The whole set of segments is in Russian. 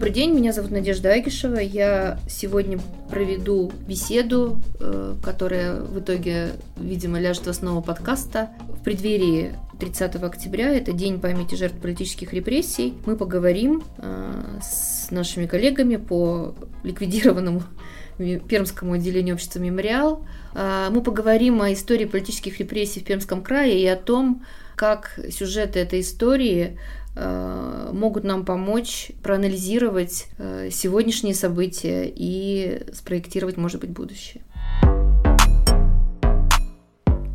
Добрый день, меня зовут Надежда Агишева. Я сегодня проведу беседу, э, которая в итоге, видимо, ляжет в основу подкаста. В преддверии 30 октября, это День памяти жертв политических репрессий, мы поговорим э, с нашими коллегами по ликвидированному Пермскому отделению общества «Мемориал». Э, мы поговорим о истории политических репрессий в Пермском крае и о том, как сюжеты этой истории могут нам помочь проанализировать э, сегодняшние события и спроектировать, может быть, будущее.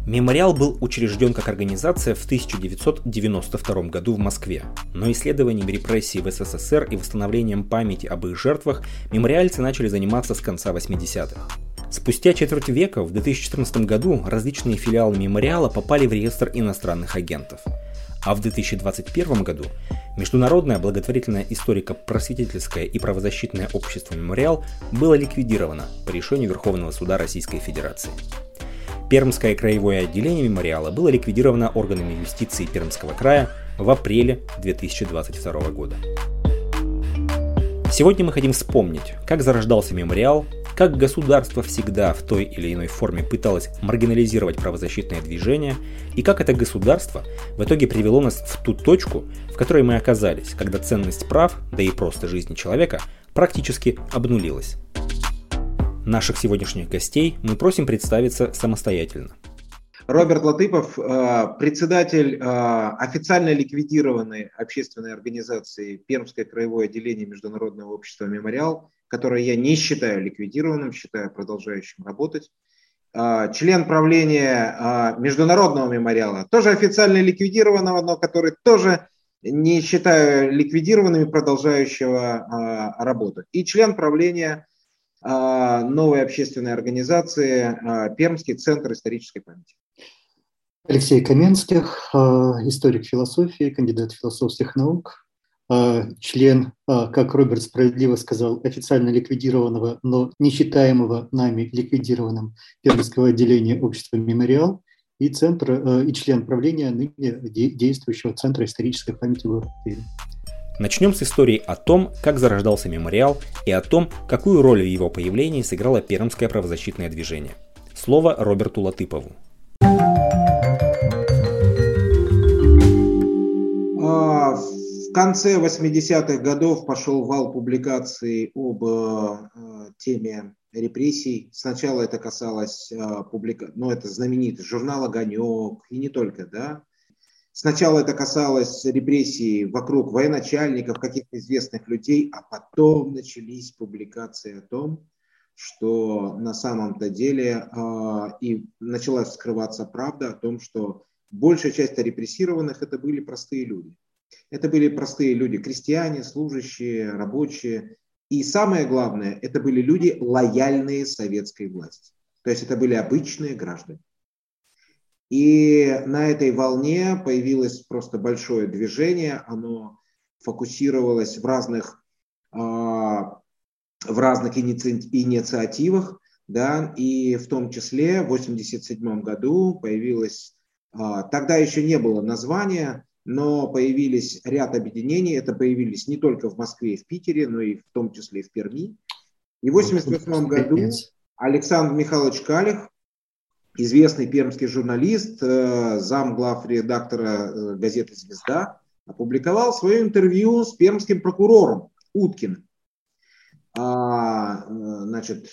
Мемориал был учрежден как организация в 1992 году в Москве, но исследованием репрессий в СССР и восстановлением памяти об их жертвах мемориальцы начали заниматься с конца 80-х. Спустя четверть века, в 2014 году, различные филиалы мемориала попали в реестр иностранных агентов – а в 2021 году Международное благотворительное историко-просветительское и правозащитное общество «Мемориал» было ликвидировано по решению Верховного суда Российской Федерации. Пермское краевое отделение мемориала было ликвидировано органами юстиции Пермского края в апреле 2022 года. Сегодня мы хотим вспомнить, как зарождался мемориал, как государство всегда в той или иной форме пыталось маргинализировать правозащитное движение, и как это государство в итоге привело нас в ту точку, в которой мы оказались, когда ценность прав, да и просто жизни человека, практически обнулилась. Наших сегодняшних гостей мы просим представиться самостоятельно. Роберт Латыпов, э, председатель э, официально ликвидированной общественной организации Пермское краевое отделение Международного общества «Мемориал», которое я не считаю ликвидированным, считаю продолжающим работать. Э, член правления Международного мемориала, тоже официально ликвидированного, но который тоже не считаю ликвидированными, продолжающего работать. И член правления новой общественной организации Пермский центр исторической памяти. Алексей Каменских, а, историк философии, кандидат философских наук, а, член, а, как Роберт справедливо сказал, официально ликвидированного, но не считаемого нами ликвидированным Пермского отделения общества «Мемориал» и, центр, и член правления ныне действующего Центра исторической памяти города Пермь. Начнем с истории о том, как зарождался мемориал и о том, какую роль в его появлении сыграло пермское правозащитное движение. Слово Роберту Латыпову. конце 80-х годов пошел вал публикаций об э, теме репрессий. Сначала это касалось э, публика... ну, это знаменитый журнал «Огонек», и не только, да. Сначала это касалось репрессий вокруг военачальников, каких-то известных людей, а потом начались публикации о том, что на самом-то деле э, и начала скрываться правда о том, что большая часть репрессированных это были простые люди. Это были простые люди, крестьяне, служащие, рабочие. И самое главное, это были люди, лояльные советской власти. То есть это были обычные граждане. И на этой волне появилось просто большое движение, оно фокусировалось в разных, а, в разных инициативах, да, и в том числе в 1987 году появилось, а, тогда еще не было названия, но появились ряд объединений, это появились не только в Москве и в Питере, но и в том числе в Перми. И в 1988 году Александр Михайлович Калих, известный пермский журналист, э, зам глав редактора э, газеты «Звезда», опубликовал свое интервью с пермским прокурором Уткиным. А, э, значит,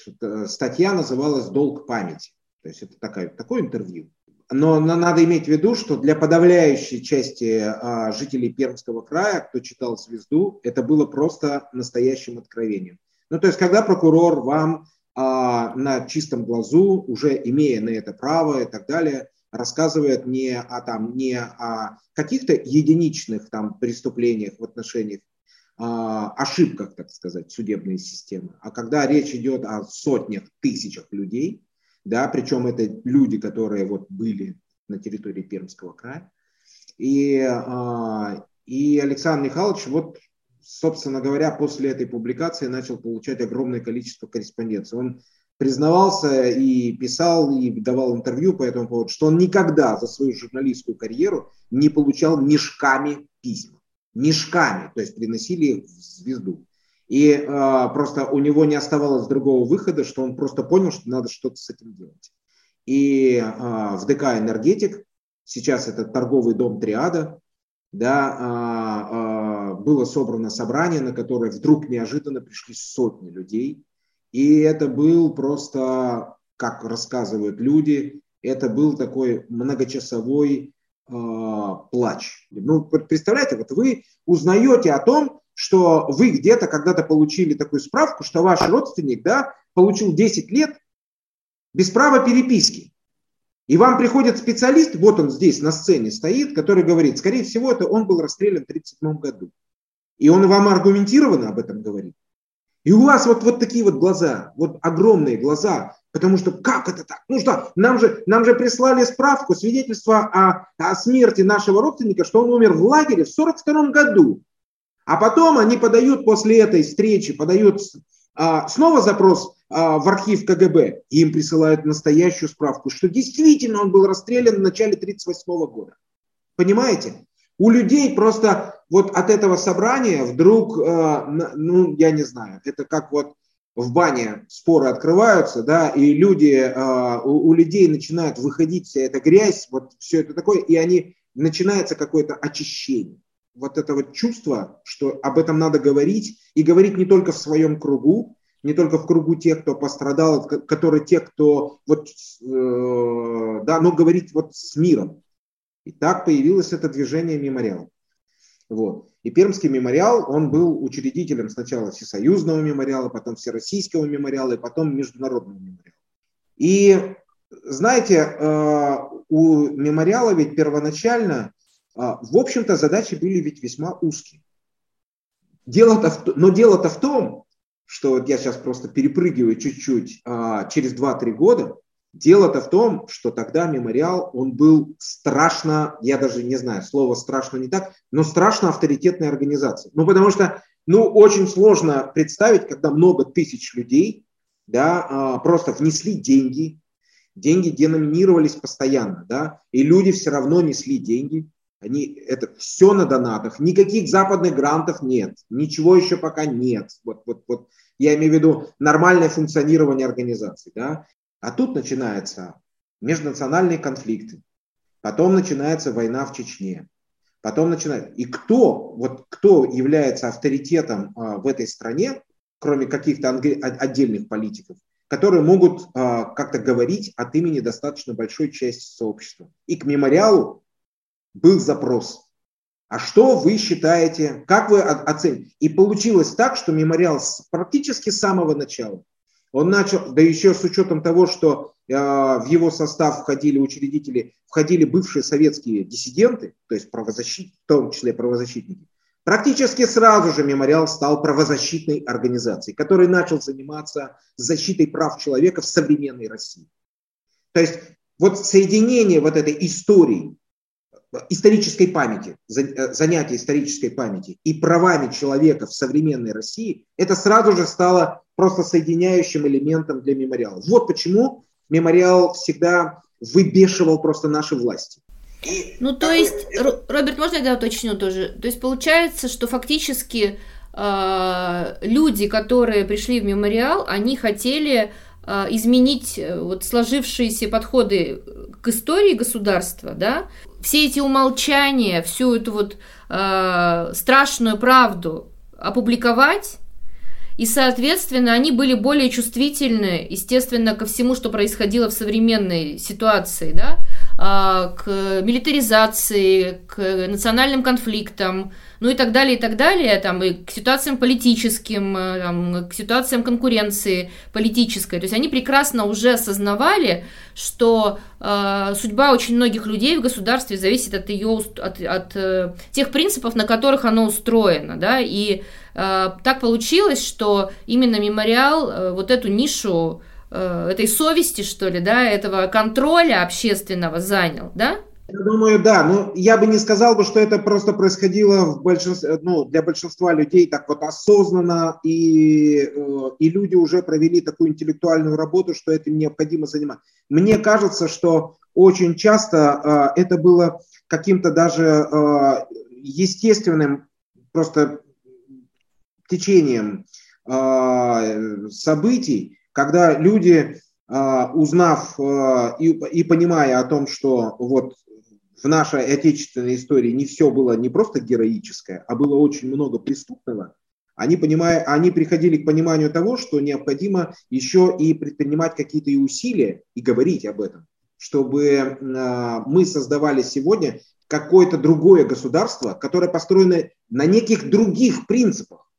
статья называлась «Долг памяти». То есть это такая, такое интервью. Но надо иметь в виду, что для подавляющей части а, жителей Пермского края, кто читал «Звезду», это было просто настоящим откровением. Ну, то есть, когда прокурор вам а, на чистом глазу, уже имея на это право и так далее, рассказывает не о, там, не о каких-то единичных там, преступлениях в отношениях, а, ошибках, так сказать, судебной системы, а когда речь идет о сотнях, тысячах людей – да, причем это люди, которые вот были на территории Пермского края. И, а, и Александр Михайлович вот, собственно говоря, после этой публикации начал получать огромное количество корреспонденции. Он признавался и писал, и давал интервью по этому поводу, что он никогда за свою журналистскую карьеру не получал мешками письма. Мешками, то есть приносили их в звезду. И э, просто у него не оставалось другого выхода, что он просто понял, что надо что-то с этим делать. И э, в ДК «Энергетик», сейчас это торговый дом «Триада», да, э, э, было собрано собрание, на которое вдруг неожиданно пришли сотни людей. И это был просто, как рассказывают люди, это был такой многочасовой э, плач. Ну, представляете, вот вы узнаете о том, что вы где-то когда-то получили такую справку, что ваш родственник да, получил 10 лет без права переписки. И вам приходит специалист, вот он здесь на сцене стоит, который говорит, скорее всего, это он был расстрелян в 1937 году. И он вам аргументированно об этом говорит. И у вас вот, вот такие вот глаза, вот огромные глаза, потому что как это так? Ну что, нам же, нам же прислали справку, свидетельство о, о смерти нашего родственника, что он умер в лагере в 1942 году. А потом они подают после этой встречи, подают а, снова запрос а, в архив КГБ, и им присылают настоящую справку, что действительно он был расстрелян в начале 1938 года. Понимаете? У людей просто вот от этого собрания вдруг, а, ну, я не знаю, это как вот в бане споры открываются, да, и люди, у, у людей начинает выходить вся эта грязь, вот все это такое, и они, начинается какое-то очищение вот это вот чувство, что об этом надо говорить, и говорить не только в своем кругу, не только в кругу тех, кто пострадал, которые те, кто вот, э, да, но говорить вот с миром. И так появилось это движение мемориал. Вот. И Пермский мемориал, он был учредителем сначала Всесоюзного мемориала, потом Всероссийского мемориала и потом Международного мемориала. И знаете, э, у мемориала ведь первоначально а, в общем-то, задачи были ведь весьма узкие. Дело-то но дело-то в том, что вот я сейчас просто перепрыгиваю чуть-чуть а, через 2-3 года, дело-то в том, что тогда мемориал, он был страшно, я даже не знаю, слово страшно не так, но страшно авторитетной организацией. Ну, потому что, ну, очень сложно представить, когда много тысяч людей, да, а, просто внесли деньги, деньги деноминировались постоянно, да, и люди все равно несли деньги, они, это все на донатах, никаких западных грантов нет, ничего еще пока нет. Вот, вот, вот я имею в виду нормальное функционирование организации. Да? А тут начинаются межнациональные конфликты, потом начинается война в Чечне, потом начинает... И кто, вот кто является авторитетом а, в этой стране, кроме каких-то отдельных политиков, которые могут а, как-то говорить от имени достаточно большой части сообщества. И к мемориалу был запрос. А что вы считаете, как вы оцените? И получилось так, что мемориал практически с самого начала, он начал, да еще с учетом того, что э, в его состав входили учредители, входили бывшие советские диссиденты, то есть правозащитники, в том числе правозащитники, практически сразу же мемориал стал правозащитной организацией, который начал заниматься защитой прав человека в современной России. То есть вот соединение вот этой истории исторической памяти, э, занятия исторической памяти и правами человека в современной России, это сразу же стало просто соединяющим элементом для мемориала. Вот почему мемориал всегда выбешивал просто наши власти. И ну, то есть, это... Роберт, можно я уточню тоже? То есть, получается, что фактически э, люди, которые пришли в мемориал, они хотели э, изменить э, вот сложившиеся подходы к истории государства, да, все эти умолчания, всю эту вот э, страшную правду опубликовать, и, соответственно, они были более чувствительны, естественно, ко всему, что происходило в современной ситуации, да, к милитаризации, к национальным конфликтам, ну и так далее, и так далее, там, и к ситуациям политическим, э, там, к ситуациям конкуренции политической. То есть они прекрасно уже осознавали, что э, судьба очень многих людей в государстве зависит от ее, от, от э, тех принципов, на которых оно устроено, да, и э, так получилось, что именно мемориал э, вот эту нишу этой совести, что ли, да, этого контроля общественного занял, да, я думаю, да. Но я бы не сказал бы, что это просто происходило в большинстве, ну, для большинства людей так вот осознанно, и, э, и люди уже провели такую интеллектуальную работу, что этим необходимо заниматься. Мне кажется, что очень часто э, это было каким-то даже э, естественным просто течением э, событий, когда люди, э, узнав э, и, понимая о том, что вот в нашей отечественной истории не все было не просто героическое, а было очень много преступного, они, понимая, они приходили к пониманию того, что необходимо еще и предпринимать какие-то и усилия и говорить об этом, чтобы э, мы создавали сегодня какое-то другое государство, которое построено на неких других принципах.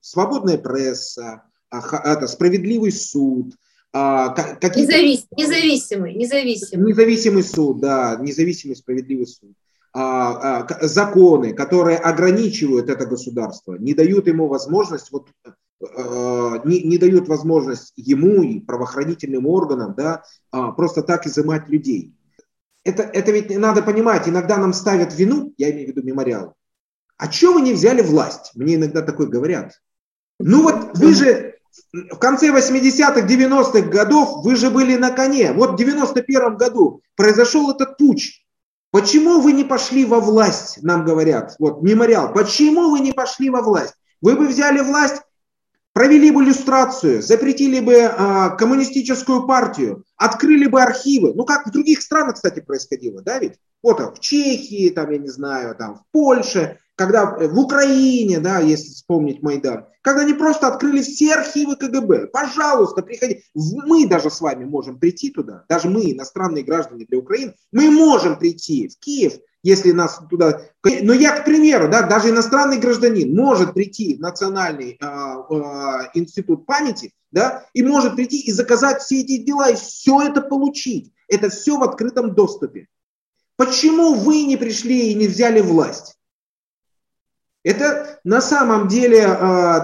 Свободная пресса, это, справедливый суд, а, Независ, независимый, независимый. Независимый суд, да, независимый справедливый суд. А, а, законы, которые ограничивают это государство, не дают ему возможность, вот, а, не, не дают возможность ему и правоохранительным органам да, а, просто так изымать людей. Это, это ведь надо понимать, иногда нам ставят вину, я имею в виду мемориал. А что вы не взяли власть? Мне иногда такое говорят. Ну вот вы же в конце 80-х, 90-х годов вы же были на коне. Вот в 91 году произошел этот путь. Почему вы не пошли во власть, нам говорят, вот мемориал, почему вы не пошли во власть? Вы бы взяли власть, провели бы иллюстрацию, запретили бы э, коммунистическую партию, открыли бы архивы. Ну, как в других странах, кстати, происходило, да, ведь? Вот в Чехии, там, я не знаю, там, в Польше, когда э, в Украине, да, если вспомнить Майдан, когда они просто открыли все архивы КГБ. Пожалуйста, приходи. Мы даже с вами можем прийти туда, даже мы, иностранные граждане для Украины, мы можем прийти в Киев, если нас туда... Но я, к примеру, да, даже иностранный гражданин может прийти в Национальный э, э, институт памяти, да, и может прийти и заказать все эти дела, и все это получить. Это все в открытом доступе. Почему вы не пришли и не взяли власть? Это на самом деле э,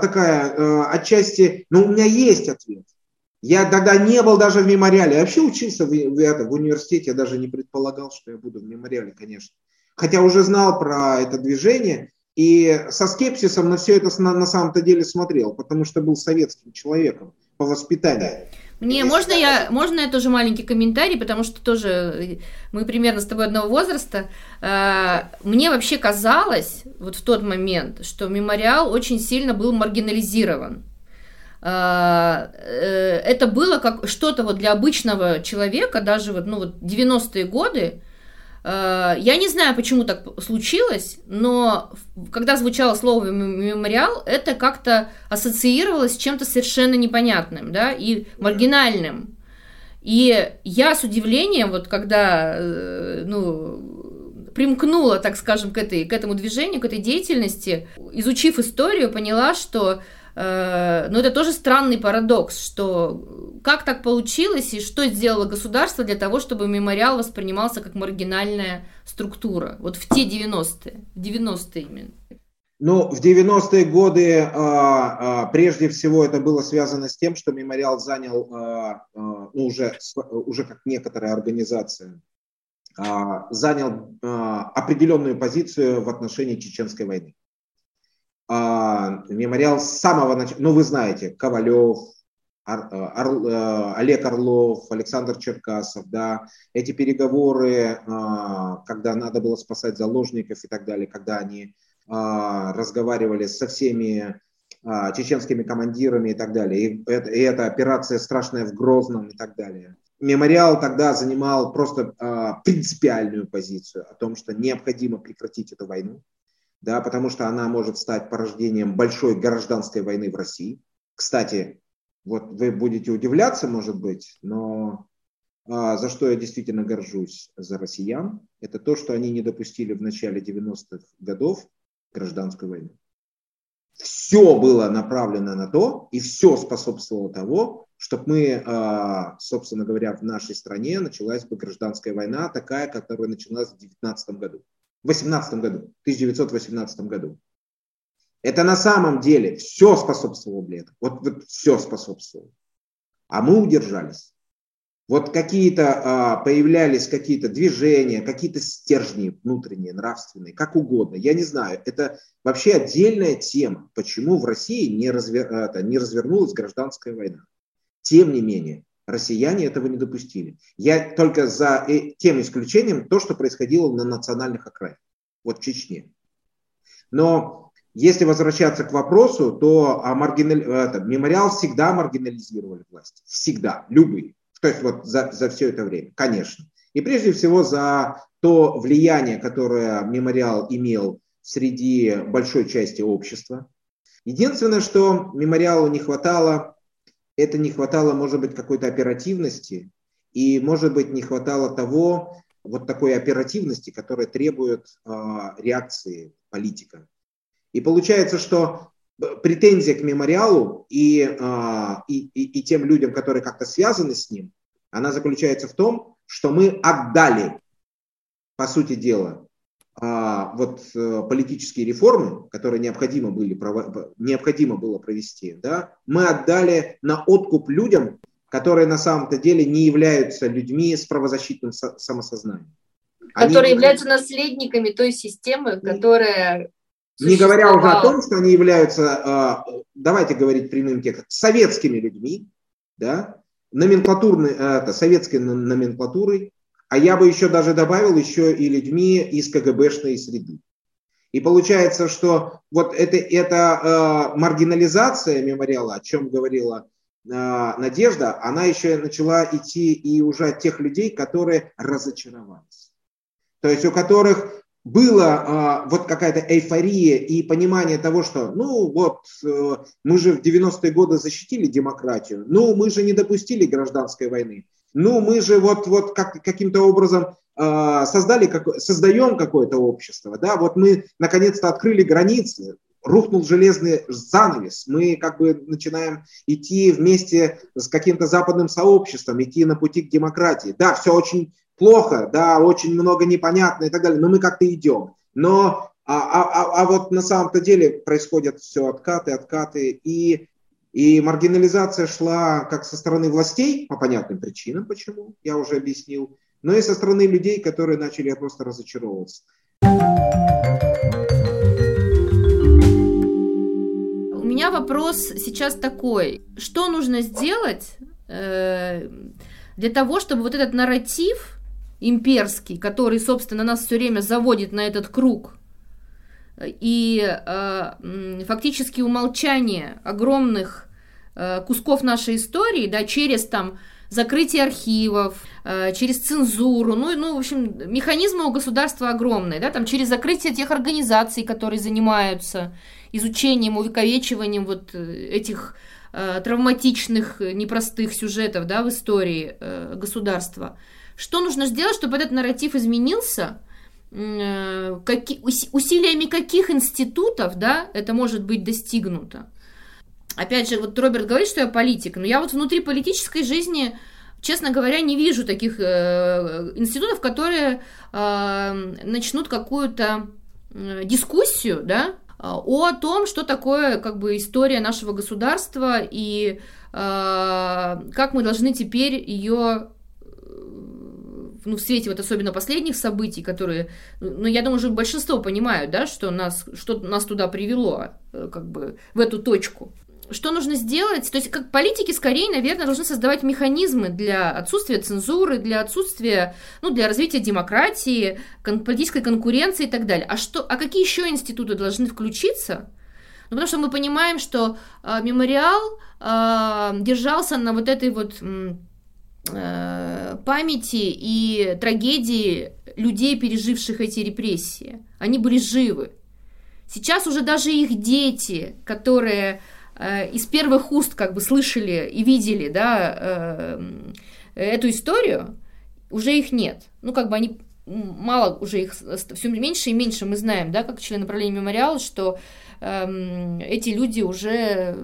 такая э, отчасти, но у меня есть ответ. Я тогда не был даже в мемориале. Я вообще учился в, в, это, в университете, я даже не предполагал, что я буду в мемориале, конечно. Хотя уже знал про это движение и со скепсисом на все это на, на самом-то деле смотрел, потому что был советским человеком по воспитанию. Мне Если можно я, можно я тоже маленький комментарий, потому что тоже э, мы примерно с тобой одного возраста. Э, мне вообще казалось вот в тот момент, что мемориал очень сильно был маргинализирован. Э, это было как что-то вот для обычного человека, даже вот, ну, вот 90-е годы, я не знаю, почему так случилось, но когда звучало слово мемориал, это как-то ассоциировалось с чем-то совершенно непонятным, да, и маргинальным. И я с удивлением, вот когда, э, ну, примкнула, так скажем, к, этой, к этому движению, к этой деятельности, изучив историю, поняла, что Э, но это тоже странный парадокс, что как так получилось и что сделало государство для того, чтобы мемориал воспринимался как маргинальная структура, вот в те 90-е, в 90-е именно. Ну, в 90-е годы а, а, прежде всего это было связано с тем, что мемориал занял, а, ну, уже, уже как некоторая организация, занял определенную позицию в отношении Чеченской войны а, мемориал с самого начала, ну вы знаете, Ковалев, Ор, Ор, э, Олег Орлов, Александр Черкасов, да, эти переговоры, а, когда надо было спасать заложников и так далее, когда они а, разговаривали со всеми а, чеченскими командирами и так далее, и и эта операция страшная в Грозном и так далее. Мемориал тогда занимал просто принципиальную позицию о том, что необходимо прекратить эту войну, да, потому что она может стать порождением большой гражданской войны в России. Кстати, вот вы будете удивляться, может быть, но а, за что я действительно горжусь за россиян, это то, что они не допустили в начале 90-х годов гражданскую войну. Все было направлено на то, и все способствовало того, чтобы мы, а, собственно говоря, в нашей стране началась бы гражданская война, такая, которая началась в 19 году. В 18 году, 1918 году. Это на самом деле все способствовало для этого. Вот, вот все способствовало. А мы удержались. Вот какие-то а, появлялись какие-то движения, какие-то стержни внутренние, нравственные, как угодно. Я не знаю. Это вообще отдельная тема, почему в России не, развер, это, не развернулась гражданская война. Тем не менее, Россияне этого не допустили. Я только за э, тем исключением то, что происходило на национальных окраинах, вот в Чечне. Но Если возвращаться к вопросу, то а маргинали... это, мемориал всегда маргинализировали власти. Всегда. Любые. То есть вот за, за все это время. Конечно. И прежде всего за то влияние, которое мемориал имел среди большой части общества. Единственное, что мемориалу не хватало, это не хватало, может быть, какой-то оперативности, и, может быть, не хватало того, вот такой оперативности, которая требует э, реакции политика. И получается, что претензия к мемориалу и, э, и, и, и тем людям, которые как-то связаны с ним, она заключается в том, что мы отдали, по сути дела, а, вот э, политические реформы, которые необходимо, были, необходимо было провести, да, мы отдали на откуп людям, которые на самом-то деле не являются людьми с правозащитным самосознанием. Которые они... являются наследниками той системы, которая не говоря уже о том, что они являются, а, давайте говорить прямым текстом, советскими людьми, да, номенклатурной, э, это, советской номенклатурой, а я бы еще даже добавил еще и людьми из КГБшной среды. И получается, что вот это, это э, маргинализация мемориала, о чем говорила э, Надежда, она еще начала идти и уже от тех людей, которые разочаровались. То есть у которых была э, вот какая-то эйфория и понимание того, что, ну вот, э, мы же в 90-е годы защитили демократию, ну мы же не допустили гражданской войны, ну мы же вот, вот как, каким-то образом э, создали, создаем какое-то общество, да, вот мы наконец-то открыли границы, рухнул железный занавес, мы как бы начинаем идти вместе с каким-то западным сообществом, идти на пути к демократии. Да, все очень плохо, да, очень много непонятно и так далее, но мы как-то идем. Но а, а, а, а вот на самом-то деле происходят все откаты, откаты, и, и маргинализация шла как со стороны властей, по понятным причинам, почему, я уже объяснил, но и со стороны людей, которые начали просто разочаровываться. У меня вопрос сейчас такой. Что нужно сделать э, для того, чтобы вот этот нарратив имперский, который, собственно, нас все время заводит на этот круг, и э, фактически умолчание огромных э, кусков нашей истории, да, через там закрытие архивов, э, через цензуру, ну, ну, в общем, механизмы у государства огромные, да, там через закрытие тех организаций, которые занимаются изучением, увековечиванием вот э, этих э, травматичных, непростых сюжетов, да, в истории э, государства. Что нужно сделать, чтобы этот нарратив изменился? Э, каки, усилиями каких институтов да, это может быть достигнуто? Опять же, вот Роберт говорит, что я политик, но я вот внутри политической жизни, честно говоря, не вижу таких э, институтов, которые э, начнут какую-то э, дискуссию, да, о том, что такое как бы история нашего государства и э, как мы должны теперь ее ну, в свете вот особенно последних событий, которые, ну, я думаю, уже большинство понимают, да, что нас, что нас туда привело, э, как бы, в эту точку. Что нужно сделать? То есть, как политики, скорее, наверное, должны создавать механизмы для отсутствия цензуры, для отсутствия, ну, для развития демократии, кон- политической конкуренции и так далее. А, что, а какие еще институты должны включиться? Ну, потому что мы понимаем, что э, мемориал э, держался на вот этой вот памяти и трагедии людей, переживших эти репрессии. Они были живы. Сейчас уже даже их дети, которые э, из первых уст как бы слышали и видели да, э, эту историю, уже их нет. Ну, как бы они мало уже их все меньше и меньше мы знаем, да, как члены направления мемориала, что э, эти люди уже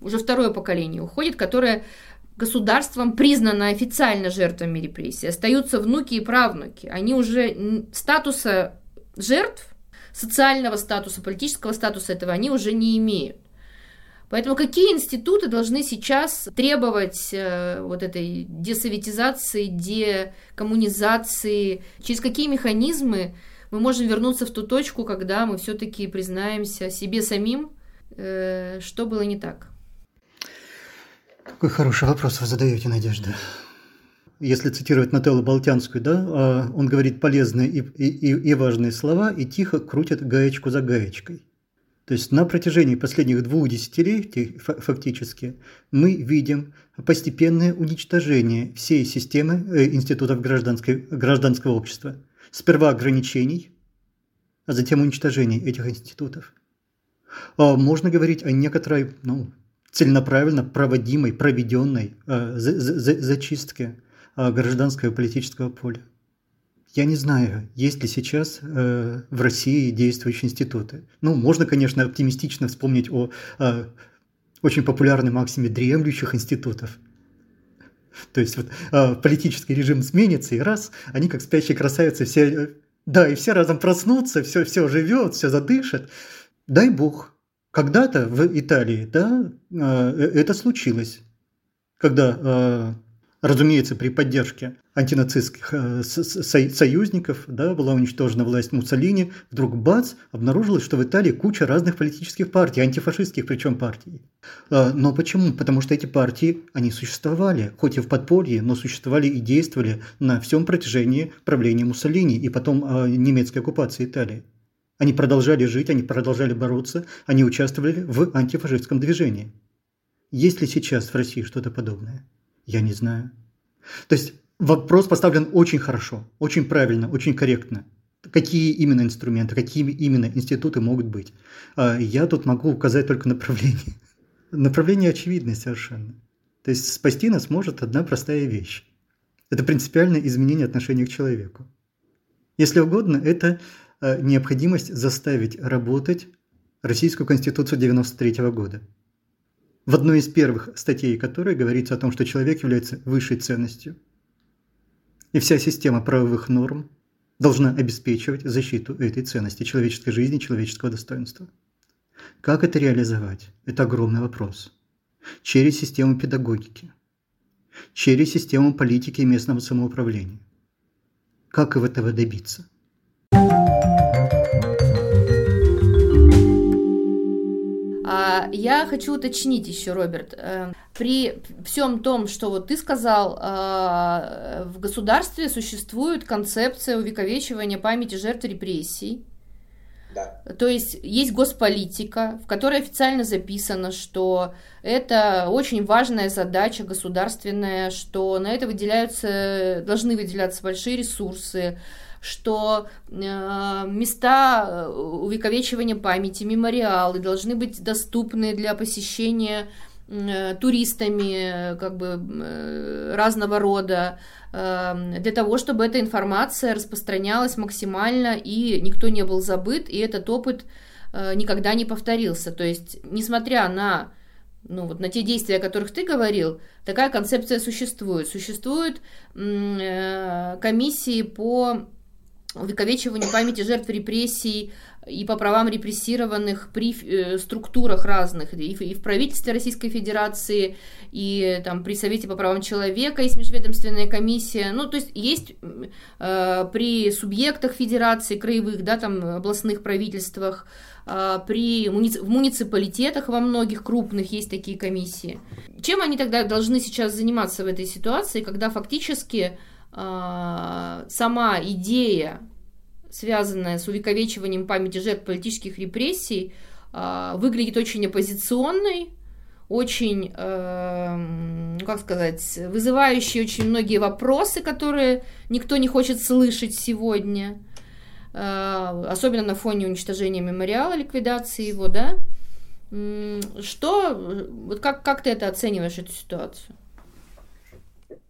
уже второе поколение уходит, которое государством признана официально жертвами репрессий. Остаются внуки и правнуки. Они уже статуса жертв, социального статуса, политического статуса этого они уже не имеют. Поэтому какие институты должны сейчас требовать э, вот этой десоветизации, декоммунизации, через какие механизмы мы можем вернуться в ту точку, когда мы все-таки признаемся себе самим, э, что было не так? Какой хороший вопрос вы задаете, Надежда. Если цитировать Нателлу Болтянскую, да, а, он говорит полезные и, и, и важные слова и тихо крутит гаечку за гаечкой. То есть на протяжении последних двух десятилетий фактически мы видим постепенное уничтожение всей системы э, институтов гражданского общества. Сперва ограничений, а затем уничтожение этих институтов. А можно говорить о некоторой ну, целенаправленно проводимой, проведенной э, зачистке э, гражданского и политического поля. Я не знаю, есть ли сейчас э, в России действующие институты. Ну, можно, конечно, оптимистично вспомнить о э, очень популярной максиме дремлющих институтов. То есть вот политический режим сменится, и раз, они как спящие красавицы все, да, и все разом проснутся, все, все живет, все задышит. Дай бог. Когда-то в Италии, да, э, э это случилось, когда э, разумеется, при поддержке антинацистских союзников, да, была уничтожена власть Муссолини, вдруг бац, обнаружилось, что в Италии куча разных политических партий, антифашистских причем партий. Но почему? Потому что эти партии, они существовали, хоть и в подполье, но существовали и действовали на всем протяжении правления Муссолини и потом немецкой оккупации Италии. Они продолжали жить, они продолжали бороться, они участвовали в антифашистском движении. Есть ли сейчас в России что-то подобное? Я не знаю. То есть вопрос поставлен очень хорошо, очень правильно, очень корректно. Какие именно инструменты, какие именно институты могут быть? А я тут могу указать только направление. Направление очевидное совершенно. То есть спасти нас может одна простая вещь. Это принципиальное изменение отношения к человеку. Если угодно, это необходимость заставить работать Российскую Конституцию 93 года в одной из первых статей которой говорится о том, что человек является высшей ценностью. И вся система правовых норм должна обеспечивать защиту этой ценности человеческой жизни, человеческого достоинства. Как это реализовать? Это огромный вопрос. Через систему педагогики, через систему политики и местного самоуправления. Как этого добиться? А, я хочу уточнить еще, Роберт, э, при всем том, что вот ты сказал, а, в государстве существует концепция увековечивания памяти жертв репрессий. Да. То есть есть госполитика, в которой официально записано, что это очень важная задача государственная, что на это выделяются, должны выделяться большие ресурсы, что э, места э, увековечивания памяти, мемориалы должны быть доступны для посещения э, туристами как бы разного рода, для того, чтобы эта информация распространялась максимально и никто не был забыт, и этот опыт никогда не повторился. То есть, несмотря на ну, вот на те действия, о которых ты говорил, такая концепция существует. Существуют комиссии по увековечиванию памяти жертв репрессий и по правам репрессированных при э, структурах разных, и, и в правительстве Российской Федерации, и там при Совете по правам человека есть межведомственная комиссия. Ну, то есть есть э, при субъектах Федерации, краевых, да, там областных правительствах, э, при муници- в муниципалитетах во многих крупных есть такие комиссии. Чем они тогда должны сейчас заниматься в этой ситуации, когда фактически сама идея, связанная с увековечиванием памяти жертв политических репрессий, а, выглядит очень оппозиционной, очень, э, как сказать, вызывающей очень многие вопросы, которые никто не хочет слышать сегодня, особенно на фоне уничтожения мемориала, ликвидации его, да. Что, вот как, как ты это оцениваешь, эту ситуацию?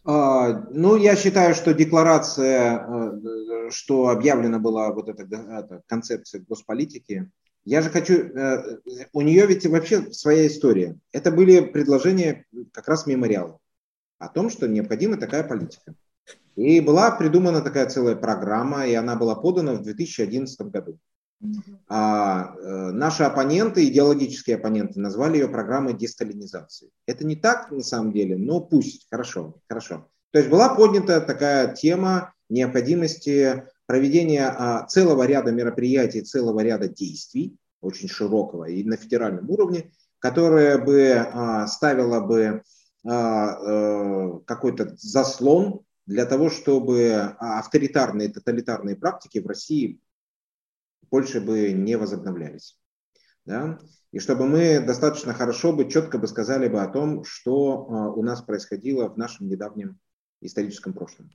А, ну, я считаю, что декларация, э, что объявлена была вот эта, эта концепция госполитики, я же хочу, э, у нее ведь вообще своя история. Это были предложения как раз мемориала о том, что необходима такая политика. И была придумана такая целая программа, и она была подана в 2011 году. А э, наши оппоненты, идеологические оппоненты, назвали ее программой десталинизации. Это не так на самом деле, но пусть, хорошо, хорошо. То есть была поднята такая тема необходимости проведения а, целого ряда мероприятий, целого ряда действий, очень широкого и на федеральном уровне, которое бы а, ставило бы а, а, какой-то заслон для того, чтобы авторитарные, тоталитарные практики в России больше бы не возобновлялись. Да? И чтобы мы достаточно хорошо бы, четко бы сказали бы о том, что э, у нас происходило в нашем недавнем историческом прошлом.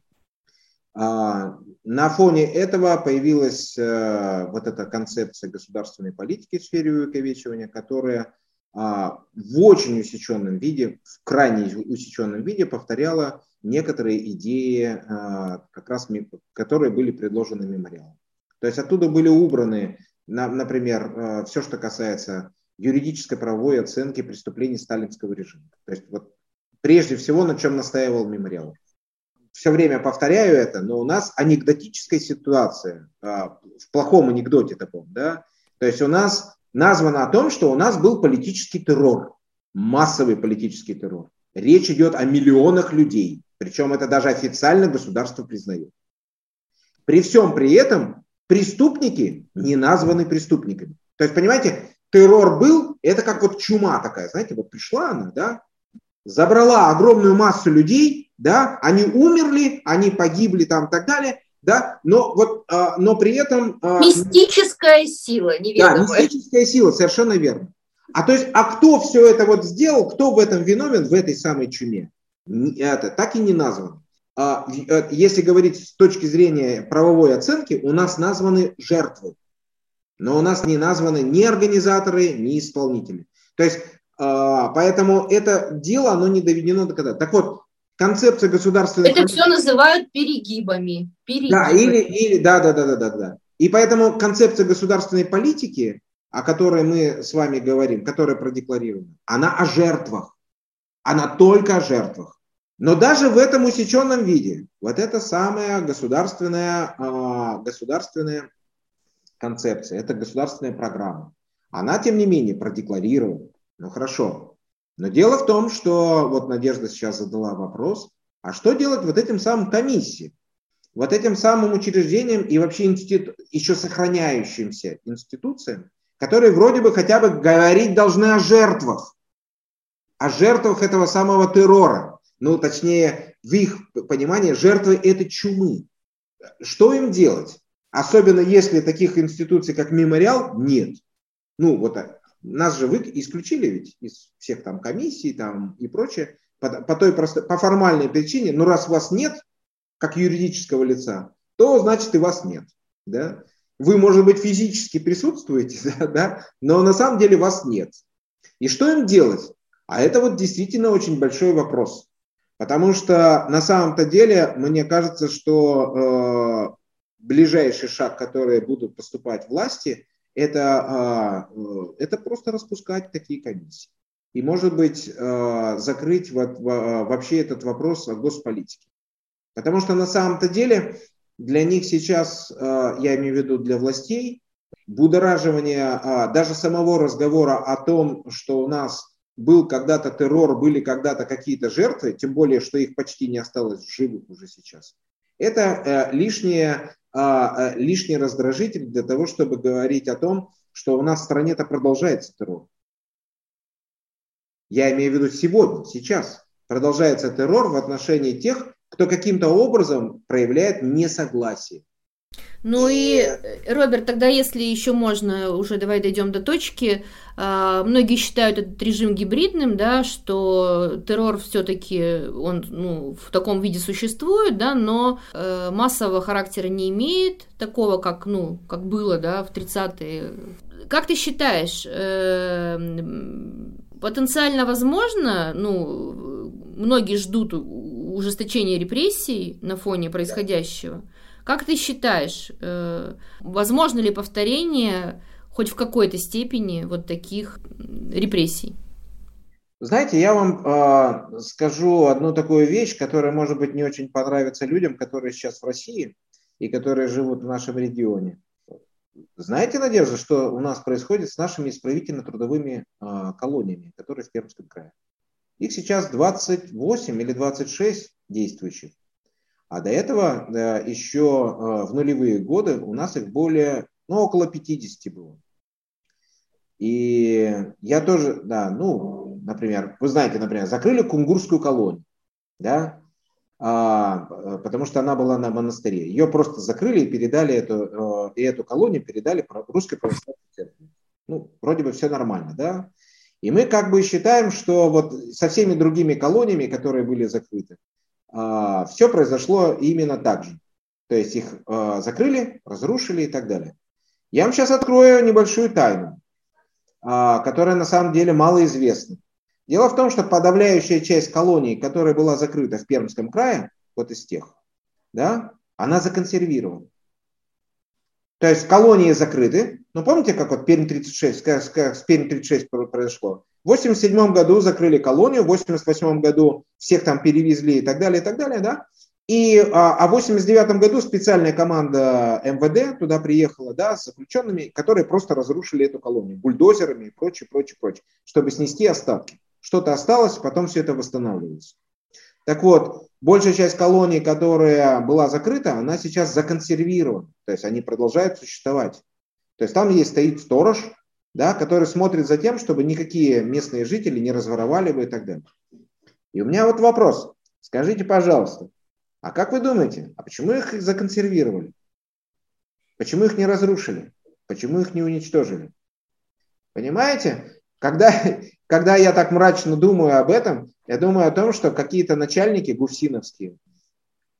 А, на фоне этого появилась э, вот эта концепция государственной политики в сфере увековечивания, которая а, в очень усеченном виде, в крайне усеченном виде повторяла некоторые идеи, а, как раз, которые были предложены мемориалом. То есть оттуда были убраны, например, а, все, что касается юридической правовой оценки преступлений сталинского режима. То есть вот прежде всего, на чем настаивал мемориал. Все время повторяю это, но у нас анекдотическая ситуация, в плохом анекдоте таком, да, то есть у нас названо о том, что у нас был политический террор, массовый политический террор. Речь идет о миллионах людей, причем это даже официально государство признает. При всем при этом преступники не названы преступниками. То есть, понимаете, террор был, это как вот чума такая, знаете, вот пришла она, да, забрала огромную массу людей, да, они умерли, они погибли там и так далее, да, но вот, а, но при этом... А, мистическая сила, неведомая. Да, мистическая сила, совершенно верно. А то есть, а кто все это вот сделал, кто в этом виновен, в этой самой чуме? Это так и не названо. А, э, если говорить с точки зрения правовой оценки, у нас названы жертвы, но у нас не названы ни организаторы, ни исполнители. То есть, а, поэтому это дело, оно не доведено до конца. Так вот, концепция государственной... Это все называют перегибами. перегибами. Да, или, или, да, да, да, да, да, да. И поэтому концепция государственной политики, о которой мы с вами говорим, которая продекларирована, она о жертвах. Она только о жертвах. Но даже в этом усеченном виде, вот эта самая государственная, э, государственная концепция, это государственная программа, она, тем не менее, продекларирована. Ну хорошо, но дело в том, что вот Надежда сейчас задала вопрос, а что делать вот этим самым комиссиям? Вот этим самым учреждениям и вообще институт, еще сохраняющимся институциям, которые вроде бы хотя бы говорить должны о жертвах, о жертвах этого самого террора. Ну, точнее, в их понимании жертвы это чумы. Что им делать? Особенно если таких институций, как мемориал, нет. Ну, вот нас же вы исключили ведь из всех там комиссий там и прочее по, по той просто по формальной причине. Но раз вас нет как юридического лица, то значит и вас нет, да? Вы, может быть, физически присутствуете, да, да, но на самом деле вас нет. И что им делать? А это вот действительно очень большой вопрос. Потому что на самом-то деле, мне кажется, что э, ближайший шаг, который будут поступать власти, это, а, э, это просто распускать такие комиссии. И, может быть, э, закрыть вот вообще этот вопрос о госполитике. Потому что на самом-то деле для них сейчас, э, я имею в виду для властей, будораживание а, даже самого разговора о том, что у нас был когда-то террор, были когда-то какие-то жертвы, тем более, что их почти не осталось в живых уже сейчас, это лишнее а, э, лишний раздражитель для того, чтобы говорить о том, что у нас в стране-то продолжается террор. Я имею в виду сегодня, сейчас. Продолжается террор в отношении тех, кто каким-то образом проявляет несогласие. Ну и, э, Роберт, тогда если еще можно, уже давай дойдем до точки. А, многие считают этот режим гибридным, да, что террор все-таки он ну, в таком виде существует, да, но э, массового характера не имеет, такого, как, ну, как было да, в 30-е. Как ты считаешь, э, потенциально возможно, ну, многие ждут ужесточения репрессий на фоне происходящего? Как ты считаешь, э, возможно ли повторение хоть в какой-то степени вот таких репрессий? Знаете, я вам э, скажу одну такую вещь, которая, может быть, не очень понравится людям, которые сейчас в России и которые живут в нашем регионе. Знаете, Надежда, что у нас происходит с нашими исправительно-трудовыми э, колониями, которые в Пермском крае? Их сейчас 28 или 26 действующих. А до этого еще э, в нулевые годы у нас их более, ну, около 50 было. И я тоже, да, ну, например, вы знаете, например, закрыли кунгурскую колонию, да, а, потому что она была на монастыре. Ее просто закрыли и передали эту, э, и эту колонию передали русской православной церкви. Ну, вроде бы все нормально, да? И мы как бы считаем, что вот со всеми другими колониями, которые были закрыты, все произошло именно так же. То есть их а, закрыли, разрушили и так далее. Я вам сейчас открою небольшую тайну, а, которая на самом деле малоизвестна. Дело в том, что подавляющая часть колоний, которая была закрыта в Пермском крае, вот из тех, да, она законсервирована. То есть колонии закрыты. Ну, помните, как вот Пермь 36, как, как с Пермь 36 произошло? В 87 году закрыли колонию, в 88 году всех там перевезли и так далее, и так далее, да? И, а, а в 89 году специальная команда МВД туда приехала, да, с заключенными, которые просто разрушили эту колонию бульдозерами и прочее, прочее, прочее, чтобы снести остатки. Что-то осталось, потом все это восстанавливается. Так вот, большая часть колоний, которая была закрыта, она сейчас законсервирована. То есть они продолжают существовать. То есть там есть стоит сторож, да, который смотрит за тем, чтобы никакие местные жители не разворовали бы и так далее. И у меня вот вопрос. Скажите, пожалуйста, а как вы думаете, а почему их законсервировали? Почему их не разрушили? Почему их не уничтожили? Понимаете? Когда, когда я так мрачно думаю об этом, я думаю о том, что какие-то начальники гуфсиновские,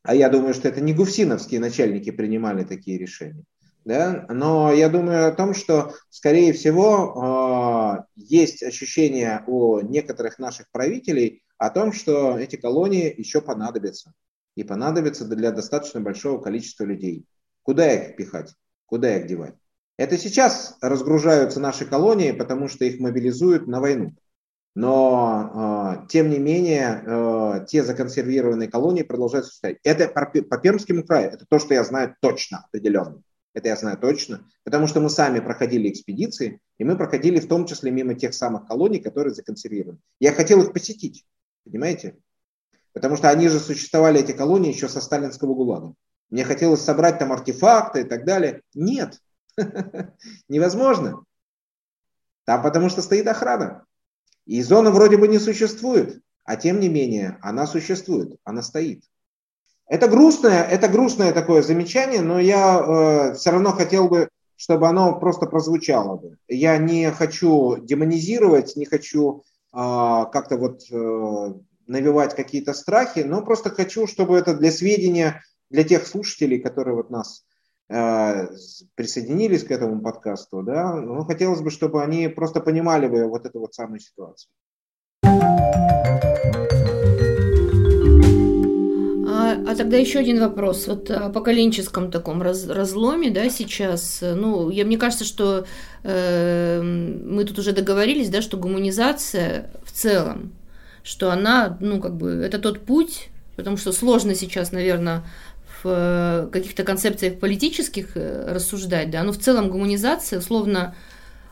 а я думаю, что это не гуфсиновские начальники принимали такие решения, да? но я думаю о том, что, скорее всего, э, есть ощущение у некоторых наших правителей о том, что эти колонии еще понадобятся. И понадобятся для достаточно большого количества людей. Куда их пихать? Куда их девать? Это сейчас разгружаются наши колонии, потому что их мобилизуют на войну. Но, э, тем не менее, э, те законсервированные колонии продолжают существовать. Это по Пермскому краю, это то, что я знаю точно, определенно. Это я знаю точно, потому что мы сами проходили экспедиции, и мы проходили в том числе мимо тех самых колоний, которые законсервированы. Я хотел их посетить, понимаете? Потому что они же существовали, эти колонии, еще со сталинского ГУЛАГа. Мне хотелось собрать там артефакты и так далее. Нет, невозможно. Там потому что стоит охрана. И зона вроде бы не существует, а тем не менее она существует, она стоит. Это грустное, это грустное такое замечание, но я э, все равно хотел бы, чтобы оно просто прозвучало бы. Я не хочу демонизировать, не хочу э, как-то вот э, навевать какие-то страхи, но просто хочу, чтобы это для сведения для тех слушателей, которые вот нас присоединились к этому подкасту, да, ну, хотелось бы, чтобы они просто понимали бы вот эту вот самую ситуацию. А, а тогда еще один вопрос. Вот о поколенческом таком раз, разломе, да, сейчас, ну, я, мне кажется, что э, мы тут уже договорились, да, что гуманизация в целом, что она, ну, как бы, это тот путь, потому что сложно сейчас, наверное, э, каких-то концепциях политических э, рассуждать, да, но в целом гуманизация, условно,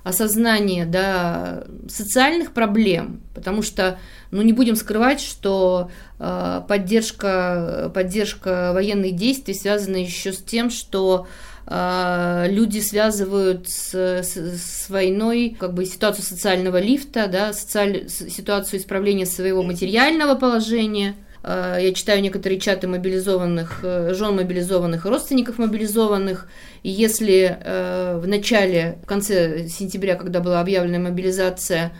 осознание, да, социальных проблем, потому что, ну, не будем скрывать, что э, поддержка, поддержка военных действий связана еще с тем, что э, люди связывают с, с, с войной как бы ситуацию социального лифта, да, социаль, ситуацию исправления своего материального положения, я читаю некоторые чаты мобилизованных, э, жен мобилизованных родственников мобилизованных. И если э, в начале, в конце сентября, когда была объявлена мобилизация,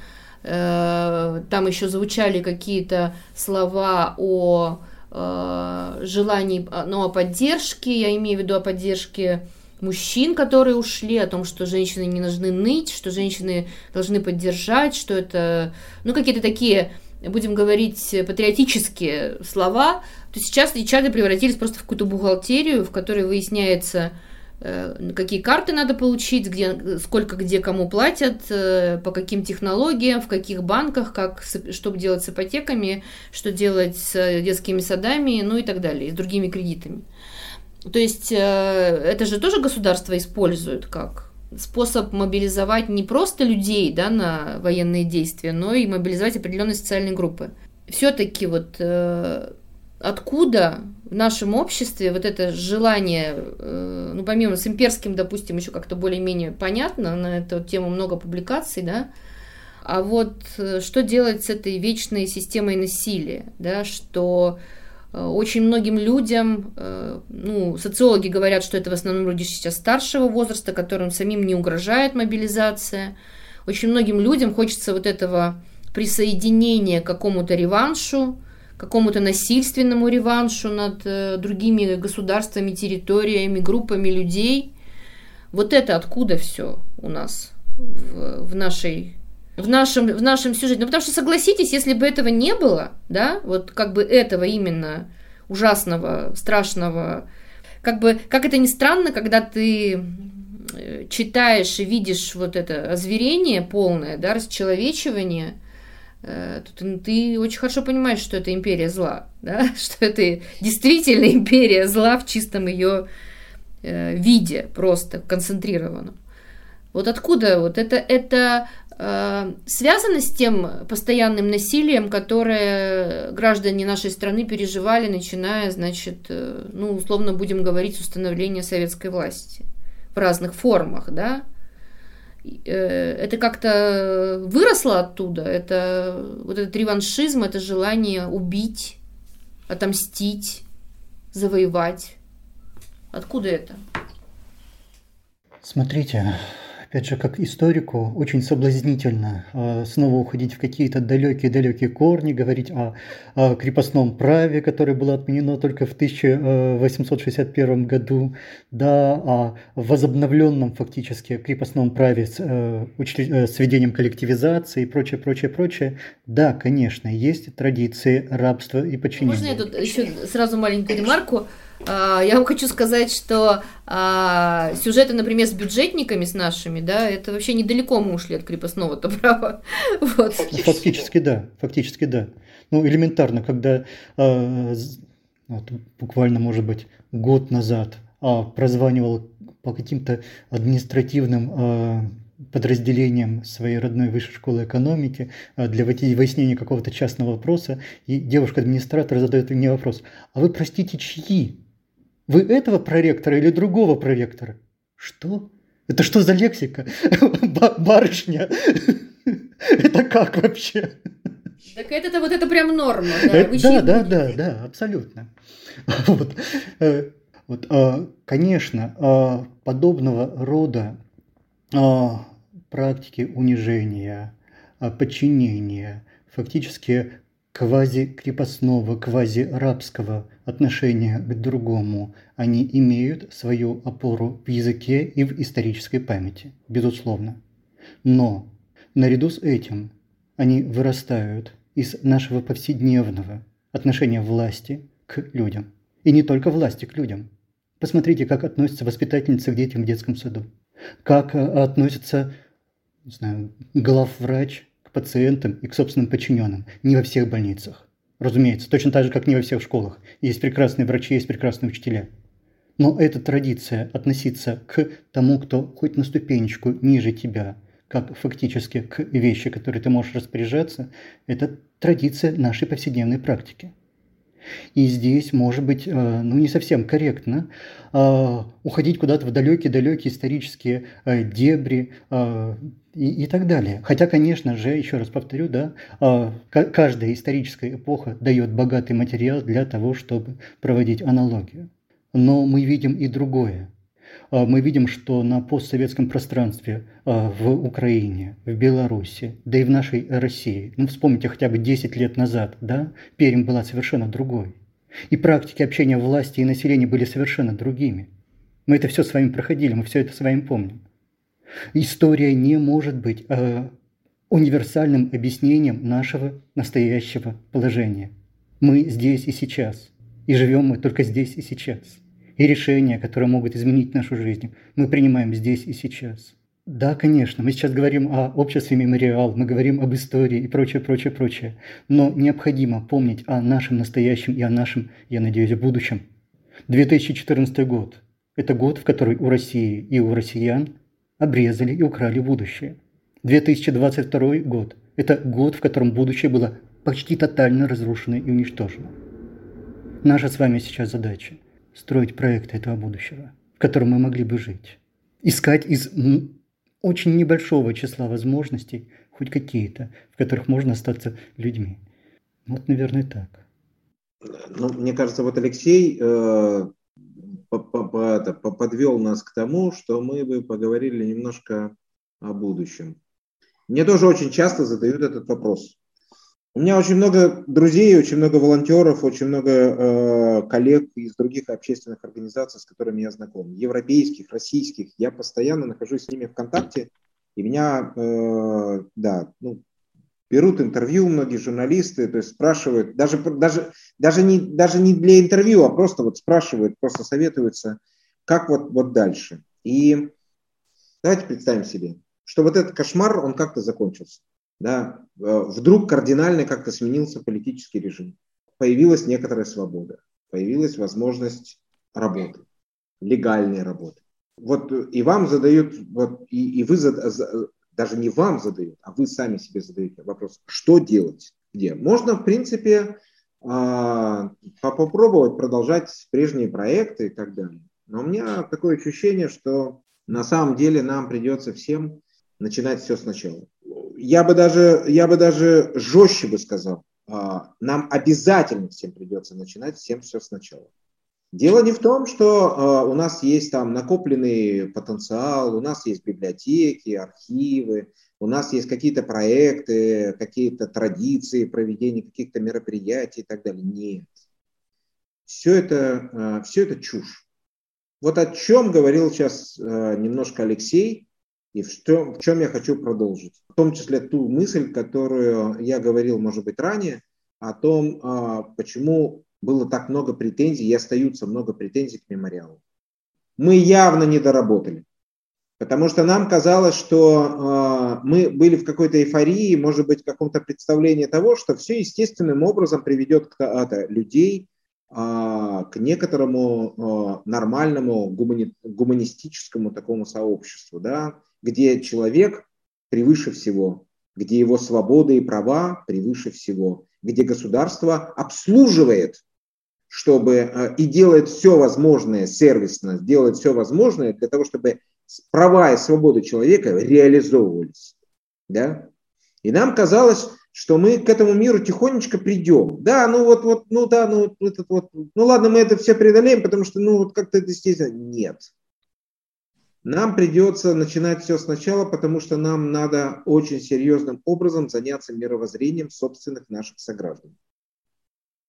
там еще звучали какие-то слова о желании, ну, о поддержке, я имею в виду о поддержке мужчин, которые ушли, о том, что женщины не должны ныть, что женщины должны поддержать, что это, ну, какие-то такие будем говорить патриотические слова, то сейчас чаты превратились просто в какую-то бухгалтерию, в которой выясняется, э, какие карты надо получить, где, сколько где кому платят, э, по каким технологиям, в каких банках, как, что делать с ипотеками, что делать с детскими садами, ну и так далее, и с другими кредитами. То есть э, это же тоже государство использует как способ мобилизовать не просто людей да, на военные действия, но и мобилизовать определенные социальные группы. Все-таки вот э, откуда в нашем обществе вот это желание, э, ну, помимо с имперским, допустим, еще как-то более-менее понятно, на эту тему много публикаций, да, а вот э, что делать с этой вечной системой насилия, да, что Очень многим людям, ну, социологи говорят, что это в основном люди сейчас старшего возраста, которым самим не угрожает мобилизация. Очень многим людям хочется вот этого присоединения к какому-то реваншу, какому-то насильственному реваншу над э, другими государствами, территориями, группами людей. Вот это откуда все у нас в, в нашей в нашем, в нашем сюжете. Ну, потому что, согласитесь, если бы этого не было, да, вот как бы этого именно ужасного, страшного, как бы, как это ни странно, когда ты э, читаешь и видишь вот это озверение полное, да, расчеловечивание – Э, ты, ты очень хорошо понимаешь, что это империя зла, да? что это действительно империя зла в чистом ее э, виде, просто концентрированном. Вот откуда вот это, это связано с тем постоянным насилием, которое граждане нашей страны переживали, начиная, значит, э, ну, условно будем говорить, с установления советской власти в разных формах, да, Э, это как-то выросло оттуда. Это вот этот реваншизм, это желание убить, отомстить, завоевать. Откуда это? Смотрите, опять же, как историку, очень соблазнительно а, снова уходить в какие-то далекие-далекие корни, говорить о, о крепостном праве, которое было отменено только в 1861 году, да, о возобновленном фактически крепостном праве с, э, э, с введением коллективизации и прочее, прочее, прочее. Да, конечно, есть традиции рабства и подчинения. Можно я тут еще сразу маленькую ремарку? А, я вам хочу сказать, что а, сюжеты, например, с бюджетниками, с нашими, да, это вообще недалеко мы ушли от крепостного-то права. Вот. Фактически да, фактически да. Ну, элементарно, когда а, вот, буквально, может быть, год назад а, прозванивал по каким-то административным а, подразделением своей родной высшей школы экономики для выяснения какого-то частного вопроса, и девушка-администратор задает мне вопрос, а вы, простите, чьи? Вы этого проректора или другого проректора? Что? Это что за лексика? Барышня. Это как вообще? Так это вот это прям норма, да? Да, да, да, да, абсолютно. Вот, э, вот, а, конечно, а, подобного рода а, практики унижения, подчинения, фактически квази-крепостного, квази-рабского отношения к другому, они имеют свою опору в языке и в исторической памяти, безусловно. Но наряду с этим они вырастают из нашего повседневного отношения власти к людям. И не только власти к людям. Посмотрите, как относятся воспитательницы к детям в детском саду. Как э, относится не знаю, главврач пациентам и к собственным подчиненным. Не во всех больницах. Разумеется, точно так же, как не во всех школах. Есть прекрасные врачи, есть прекрасные учителя. Но эта традиция относиться к тому, кто хоть на ступенечку ниже тебя, как фактически к вещи, которые ты можешь распоряжаться, это традиция нашей повседневной практики. И здесь, может быть, э, ну не совсем корректно э, уходить куда-то в далекие-далекие исторические э, дебри и, и так далее. Хотя, конечно же, еще раз повторю, да, каждая историческая эпоха дает богатый материал для того, чтобы проводить аналогию. Но мы видим и другое – а, мы видим, что на постсоветском пространстве а, в Украине, в Беларуси, да и в нашей России, ну вспомните хотя бы 10 лет назад, да, Пермь была совершенно другой. И практики общения власти и населения были совершенно другими. Мы это все с вами проходили, мы все это с вами помним. История не может быть э, универсальным объяснением нашего настоящего положения. Мы здесь и сейчас. И живем мы только здесь и сейчас и решения, которые могут изменить нашу жизнь, мы принимаем здесь и сейчас. Да, конечно, мы сейчас говорим о обществе мемориал, мы говорим об истории и прочее, прочее, прочее. Но необходимо помнить о нашем настоящем и о нашем, я надеюсь, будущем. 2014 год – это год, в который у России и у россиян обрезали и украли будущее. 2022 год – это год, в котором будущее было почти тотально разрушено и уничтожено. Наша с вами сейчас задача строить проекты этого будущего, в котором мы могли бы жить. Искать из очень небольшого числа возможностей хоть какие-то, в которых можно остаться людьми. Вот, наверное, так. ну, мне кажется, вот Алексей э, подвел нас к тому, что мы бы поговорили немножко о будущем. Мне тоже очень часто задают этот вопрос. У меня очень много друзей, очень много волонтеров, очень много э, коллег из других общественных организаций, с которыми я знаком, европейских, российских. Я постоянно нахожусь с ними в контакте, и меня, э, да, ну, берут интервью многие журналисты, то есть спрашивают, даже, даже, даже, не, даже не для интервью, а просто вот спрашивают, просто советуются, как вот, вот дальше. И давайте представим себе, что вот этот кошмар, он как-то закончился да, э, вдруг кардинально как-то сменился политический режим. Появилась некоторая свобода, появилась возможность работы, легальной работы. Вот и вам задают, вот, и, и вы зад, даже не вам задают, а вы сами себе задаете вопрос, что делать, где. Можно, в принципе, а, попробовать продолжать прежние проекты и так далее. Но у меня такое ощущение, что на самом деле нам придется всем начинать все сначала я бы даже, я бы даже жестче бы сказал, а, нам обязательно всем придется начинать всем все сначала. Дело не в том, что а, у нас есть там накопленный потенциал, у нас есть библиотеки, архивы, у нас есть какие-то проекты, какие-то традиции проведения каких-то мероприятий и так далее. Нет. Все это, а, все это чушь. Вот о чем говорил сейчас немножко Алексей, и в чем, в чем я хочу продолжить. В том числе ту мысль, которую я говорил, может быть, ранее, о том, а, почему было так много претензий и остаются много претензий к мемориалу. Мы явно не доработали. Потому что нам казалось, что э, мы были в какой-то эйфории, может быть, в каком-то представлении того, что все естественным образом приведет к, это, людей э, к некоторому э, нормальному гумани, гуманистическому такому сообществу. Да? где человек превыше всего, где его свободы и права превыше всего, где государство обслуживает, чтобы э, и делает все возможное сервисно, делает все возможное для того, чтобы права и свободы человека реализовывались. Да? И нам казалось, что мы к этому миру тихонечко придем. Да, ну вот, вот, ну да, ну этот вот, ну ладно, мы это все преодолеем, потому что, ну вот как-то это естественно. Нет. Нам придется начинать все сначала, потому что нам надо очень серьезным образом заняться мировоззрением собственных наших сограждан.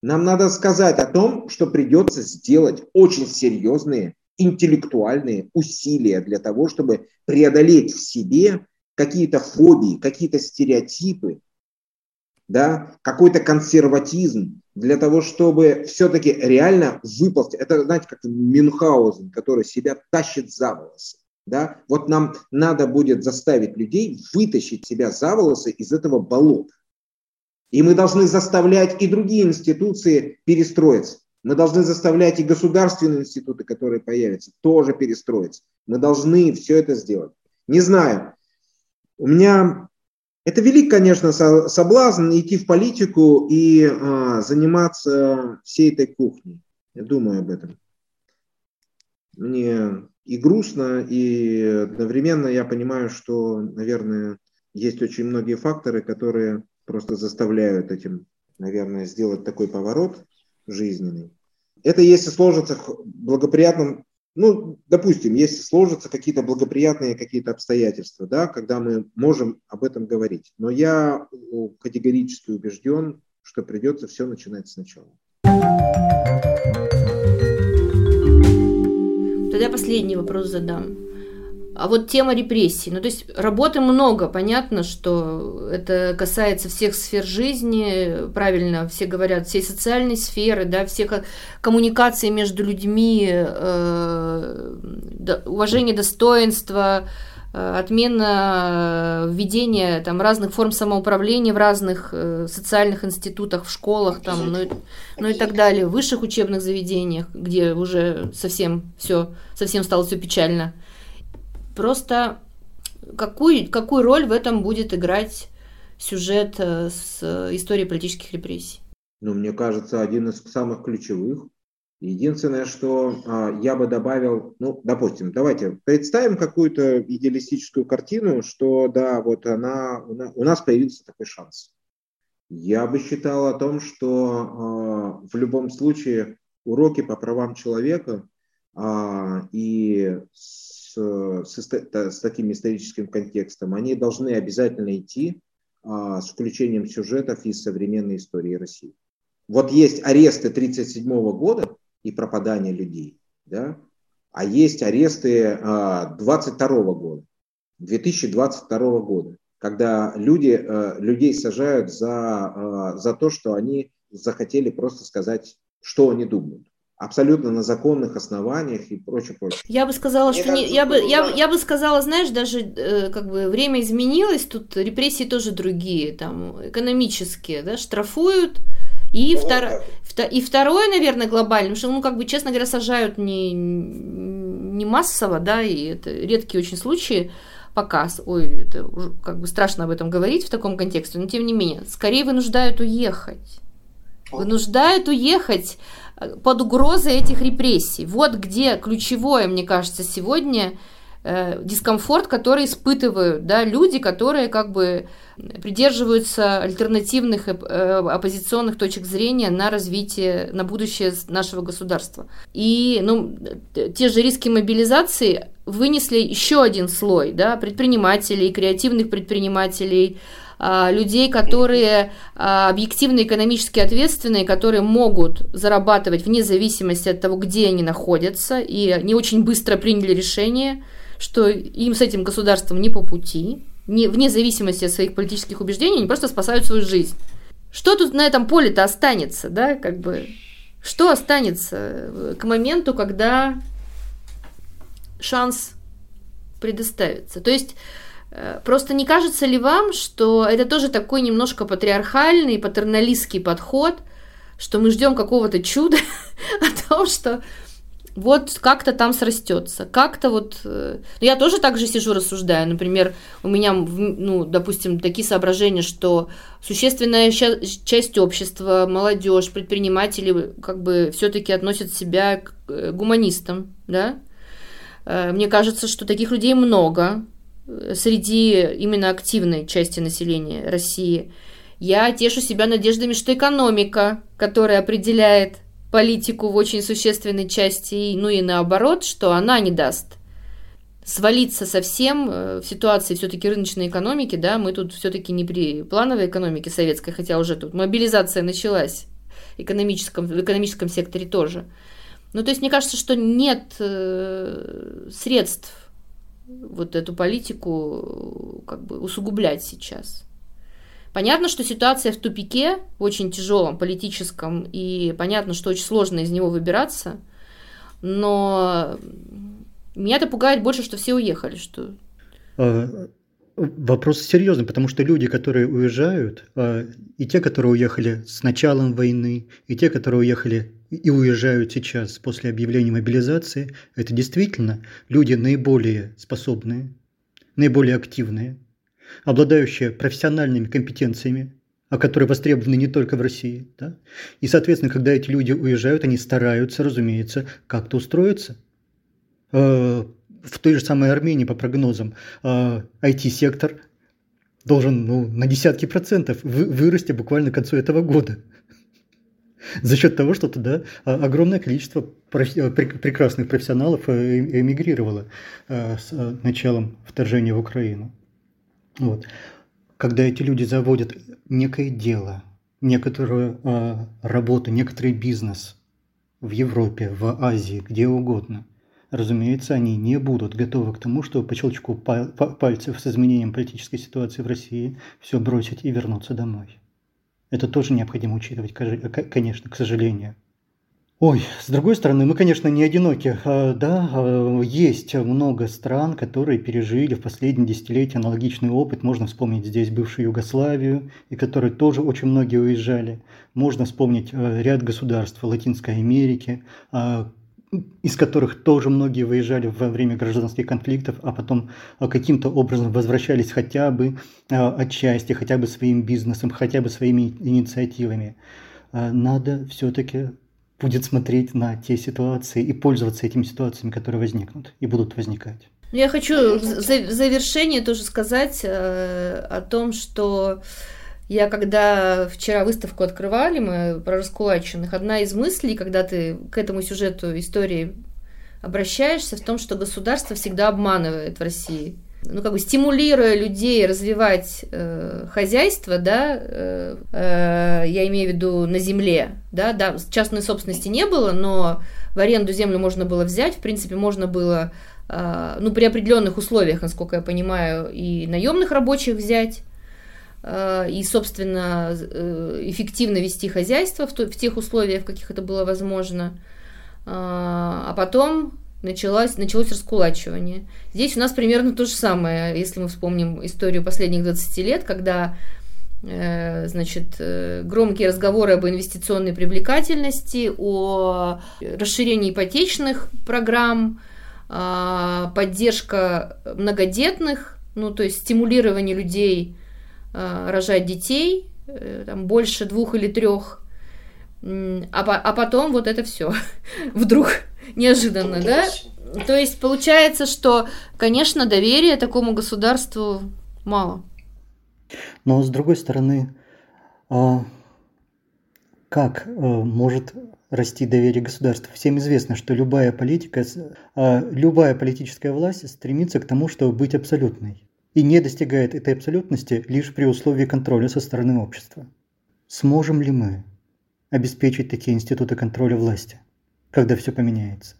Нам надо сказать о том, что придется сделать очень серьезные интеллектуальные усилия для того, чтобы преодолеть в себе какие-то фобии, какие-то стереотипы, да, какой-то консерватизм, для того, чтобы все-таки реально выполнить. Это, знаете, как Мюнхгаузен, который себя тащит за волосы. Да? Вот нам надо будет заставить людей вытащить себя за волосы из этого болота. И мы должны заставлять и другие институции перестроиться. Мы должны заставлять и государственные институты, которые появятся, тоже перестроиться. Мы должны все это сделать. Не знаю. У меня это велик, конечно, соблазн идти в политику и а, заниматься всей этой кухней. Я думаю об этом. Мне и грустно, и одновременно я понимаю, что, наверное, есть очень многие факторы, которые просто заставляют этим, наверное, сделать такой поворот жизненный. Это если сложится благоприятным, ну, допустим, если сложатся какие-то благоприятные какие-то обстоятельства, да, когда мы можем об этом говорить. Но я категорически убежден, что придется все начинать сначала. Тогда последний вопрос задам. А вот тема репрессий. Ну, то есть работы много. Понятно, что это касается всех сфер жизни. Правильно, все говорят, всей социальной сферы, да, всех коммуникаций между людьми, э, уважение достоинства, Э, отмена э, введения там, разных форм самоуправления в разных э, социальных институтах, в школах, там, ну, ну и так далее, в высших учебных заведениях, где уже совсем все, совсем стало все печально. Просто какую, какую роль в этом будет играть сюжет с историей политических репрессий? Ну, мне кажется, один из самых ключевых. Единственное, что а, я бы добавил, ну, допустим, давайте представим какую-то идеалистическую картину, что да, вот она, у нас появился такой шанс. Я бы считал о том, что э, в любом случае уроки по правам человека э, и с, таким историческим контекстом, они должны обязательно идти э, с включением сюжетов из современной истории России. Вот есть аресты 1937 года и пропадание людей, да, а есть аресты э, 22 года, 2022 года когда люди, э, людей сажают за, э, за то, что они захотели просто сказать, что они думают абсолютно на законных основаниях и прочее, прочее. Я бы сказала, Мне что кажется, не, я бы я, я бы сказала, знаешь, даже э, как бы время изменилось, тут репрессии тоже другие, там экономические, да, штрафуют. И, ну, втор... и второе, наверное, глобально, потому что, ну, как бы, честно говоря, сажают не, не массово, да, и это редкие очень случаи показ. Ой, это как бы страшно об этом говорить в таком контексте, но тем не менее, скорее вынуждают уехать. Вынуждают уехать под угрозой этих репрессий. Вот где ключевое, мне кажется, сегодня э, дискомфорт, который испытывают да, люди, которые как бы придерживаются альтернативных э, оппозиционных точек зрения на развитие, на будущее нашего государства. И ну, те же риски мобилизации вынесли еще один слой да, предпринимателей, креативных предпринимателей, людей, которые а, объективно экономически ответственные, которые могут зарабатывать вне зависимости от того, где они находятся, и они очень быстро приняли решение, что им с этим государством не по пути, не, вне зависимости от своих политических убеждений, они просто спасают свою жизнь. Что тут на этом поле-то останется, да, как бы, что останется к моменту, когда шанс предоставится? То есть, э, просто не кажется ли вам, что это тоже такой немножко патриархальный, патерналистский подход, что мы ждем какого-то чуда о том, что вот как-то там срастется, как-то вот... Э, ну, я тоже так же сижу, рассуждаю. Например, у меня, ну, допустим, такие соображения, что существенная часть общества, молодежь, предприниматели как бы все-таки относят себя к э, гуманистам, да? Э, мне кажется, что таких людей много среди именно активной части населения России. Я тешу себя надеждами, что экономика, которая определяет политику в очень существенной части, ну и наоборот, что она не даст свалиться совсем э, в ситуации все-таки рыночной экономики, да, мы тут все-таки не при плановой экономике советской, хотя уже тут мобилизация началась экономическом, в экономическом секторе тоже. Ну, то есть мне кажется, что нет э, средств вот эту политику как бы усугублять сейчас. Понятно, что ситуация в тупике, очень тяжелом политическом, и понятно, что очень сложно из него выбираться, но меня это пугает больше, что все уехали, что... А, вопрос серьезный, потому что люди, которые уезжают, а, и те, которые уехали с началом войны, и те, которые уехали и уезжают сейчас после объявления мобилизации, это действительно люди наиболее способные, наиболее активные, обладающие профессиональными компетенциями, а которые востребованы не только в России. Да? И, соответственно, когда эти люди уезжают, они стараются, разумеется, как-то устроиться. Э, в той же самой Армении, по прогнозам, IT-сектор э, должен ну, на десятки процентов вырасти буквально к концу этого года. За счет того, что туда а, огромное количество прекрасных профессионалов э, эмигрировало с началом вторжения в Украину. Вот. Когда эти люди заводят некое дело, некоторую э, работу, некоторый бизнес в Европе, в Азии, где угодно, разумеется, они не будут готовы к тому, чтобы по щелчку пальцев с изменением политической ситуации в России все бросить и вернуться домой. Это тоже необходимо учитывать, конечно, к сожалению. Ой, с другой стороны, мы, конечно, не одиноки. А, да, а, есть много стран, которые пережили в последние десятилетия аналогичный опыт. Можно вспомнить здесь бывшую Югославию, и которые тоже очень многие уезжали. Можно вспомнить а, ряд государств Латинской Америки, из которых тоже многие выезжали во время гражданских конфликтов, а потом каким-то образом возвращались хотя бы отчасти, хотя бы своим бизнесом, хотя бы своими инициативами. Надо все-таки будет смотреть на те ситуации и пользоваться этими ситуациями, которые возникнут и будут возникать. Ну, я хочу в завершение тоже сказать э, о том, что Я когда вчера выставку открывали, мы про раскулаченных, одна из мыслей, когда ты к этому сюжету истории обращаешься, в том, что государство всегда обманывает в России. Ну, как бы стимулируя людей развивать э, хозяйство, да, э, э, я имею в виду на земле, да, да, частной собственности не было, но в аренду землю можно было взять, в принципе, можно было, э, ну, при определенных условиях, насколько я понимаю, и наемных рабочих взять, и, собственно, э, эффективно вести хозяйство в, тех условиях, в каких это было возможно. Э, а потом началось, началось раскулачивание. Здесь у нас примерно то же самое, если мы вспомним историю последних 20 лет, когда значит, громкие разговоры об инвестиционной привлекательности, о расширении ипотечных программ, поддержка многодетных, ну, то есть стимулирование людей Э, рожать детей, э, там, больше двух или трех, а, а потом вот это все вдруг неожиданно, да? То есть получается, что, конечно, доверия такому государству мало. Но с другой стороны, а, как э, может расти доверие государству? Всем известно, что любая политика, а, любая политическая власть стремится к тому, чтобы быть абсолютной и не достигает этой абсолютности лишь при условии контроля со стороны общества. Сможем ли мы обеспечить такие институты контроля власти, когда все поменяется?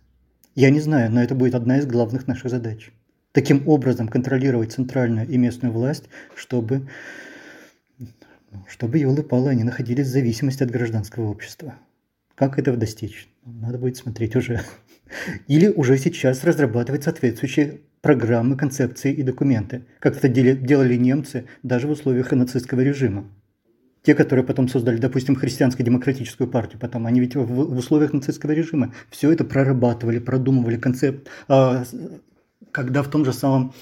Я не знаю, но это будет одна из главных наших задач. Таким образом контролировать центральную и местную власть, чтобы, чтобы елы-палы они находились в зависимости от гражданского общества. Как этого достичь? Надо будет смотреть уже. Или уже сейчас разрабатывать соответствующие программы, концепции и документы, как это делали немцы даже в условиях нацистского режима. Те, которые потом создали, допустим, христианско-демократическую партию, потом они ведь в, условиях нацистского режима все это прорабатывали, продумывали концепт, а, когда в том же самом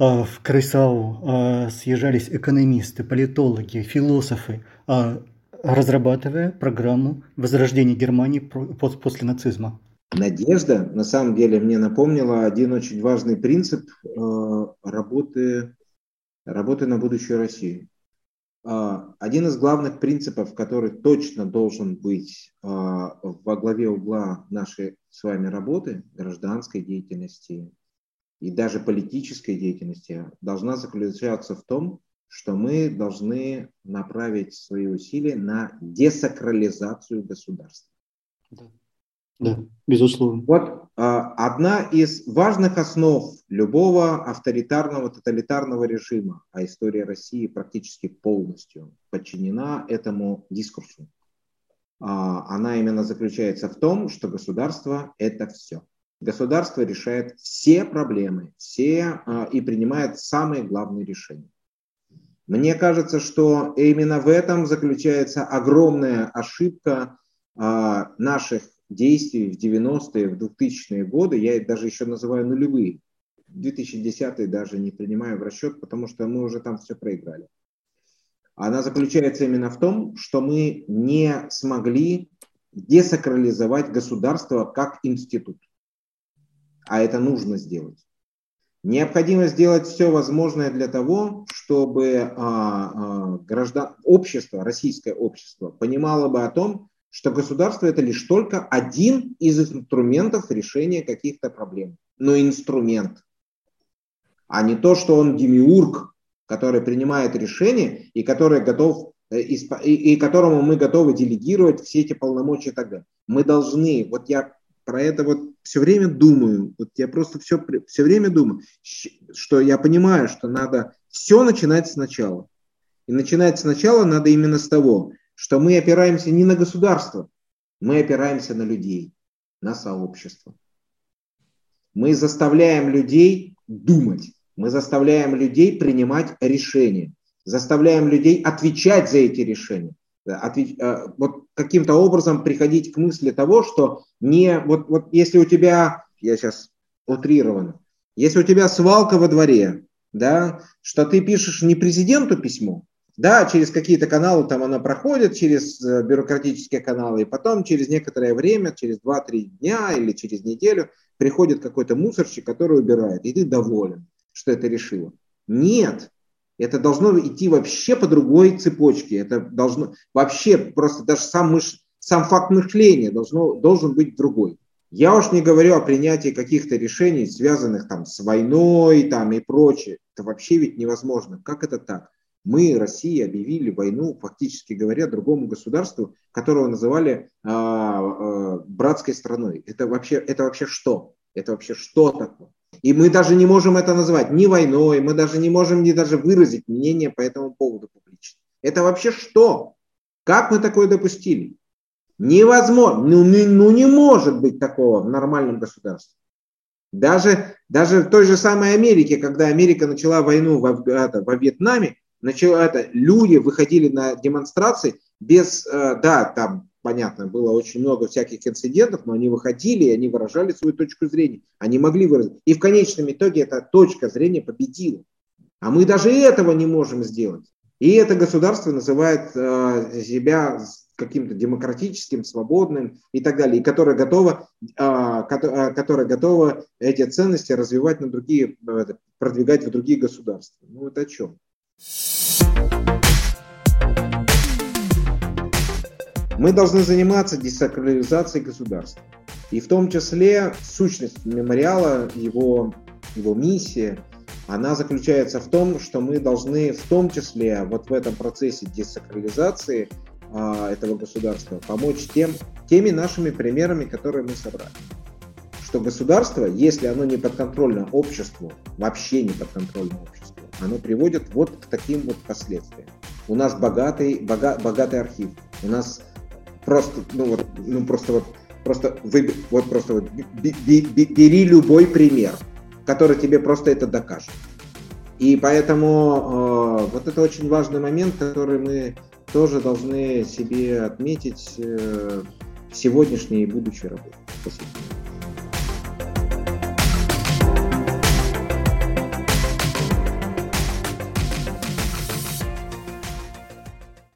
а, в Крысау а, съезжались экономисты, политологи, философы, разрабатывая программу возрождения Германии после нацизма. Надежда, на самом деле, мне напомнила один очень важный принцип э, работы, работы на будущую Россию. Э, один из главных принципов, который точно должен быть э, во главе угла нашей с вами работы, гражданской деятельности и даже политической деятельности, должна заключаться в том, что мы должны направить свои усилия на десакрализацию государства. Да. Да, безусловно. Вот а, одна из важных основ любого авторитарного, тоталитарного режима, а история России практически полностью подчинена этому дискурсу. А, она именно заключается в том, что государство – это все. Государство решает все проблемы, все а, и принимает самые главные решения. Мне кажется, что именно в этом заключается огромная ошибка наших действий в 90-е, в 2000-е годы, я их даже еще называю нулевые, 2010 даже не принимаю в расчет, потому что мы уже там все проиграли. Она заключается именно в том, что мы не смогли десакрализовать государство как институт. А это нужно сделать. Необходимо сделать все возможное для того, чтобы а, а, граждан, общество, российское общество понимало бы о том, что государство это лишь только один из инструментов решения каких-то проблем. Но инструмент, а не то, что он демиург, который принимает решения и который готов э, и, которому мы готовы делегировать все эти полномочия и так далее. Мы должны, вот я про это вот все время думаю, вот я просто все, все время думаю, что я понимаю, что надо все начинать сначала. И начинать сначала надо именно с того, что мы опираемся не на государство, мы опираемся на людей, на сообщество. Мы заставляем людей думать, мы заставляем людей принимать решения, заставляем людей отвечать за эти решения. Отвеч... Э, вот каким-то образом приходить к мысли того, что не вот, вот если у тебя, я сейчас утрированно, если у тебя свалка во дворе, да, что ты пишешь не президенту письмо, да, через какие-то каналы там она проходит, через э, бюрократические каналы, и потом через некоторое время, через 2-3 дня или через неделю приходит какой-то мусорщик, который убирает, и ты доволен, что это решило. Нет, Это должно идти вообще по другой цепочке. Это должно вообще просто даже сам, мыш, сам факт мышления должно, должен быть другой. Я уж не говорю о принятии каких-то решений, связанных там с войной там, и прочее. Это вообще ведь невозможно. Как это так? Мы, Россия, объявили войну, фактически говоря, другому государству, которого называли э, э, братской страной. Это вообще, это вообще что? Это вообще что такое? И мы даже не можем это назвать ни войной, мы даже не можем ни даже выразить мнение по этому поводу публично. Это вообще что? Как мы такое допустили? Невозможно. Ну, не, ну не может быть такого в нормальном государстве. Даже, даже в той же самой Америке, когда Америка начала войну во, это, во Вьетнаме, начало это, люди выходили на демонстрации без, э, да, там, понятно, было очень много всяких инцидентов, но они выходили, и они выражали свою точку зрения. Они могли выразить. И в конечном итоге эта точка зрения победила. А мы даже этого не можем сделать. И это государство называет э, себя каким-то демократическим, свободным и так далее, и которое готово, э, которое готово эти ценности развивать на другие, продвигать в другие государства. Ну это о чем? Мы должны заниматься десакрализацией государства. И в том числе сущность мемориала, его, его миссия, она заключается в том, что мы должны в том числе вот в этом процессе десакрализации а, этого государства помочь тем, теми нашими примерами, которые мы собрали. Что государство, если оно не подконтрольно обществу, вообще не подконтрольно обществу, оно приводит вот к таким вот последствиям. У нас богатый, бога, богатый архив, у нас просто, ну вот, ну просто вот, просто вы, вот просто вот, бери любой пример, который тебе просто это докажет. И поэтому э, вот это очень важный момент, который мы тоже должны себе отметить э, сегодняшней и будущей работе. Спасибо.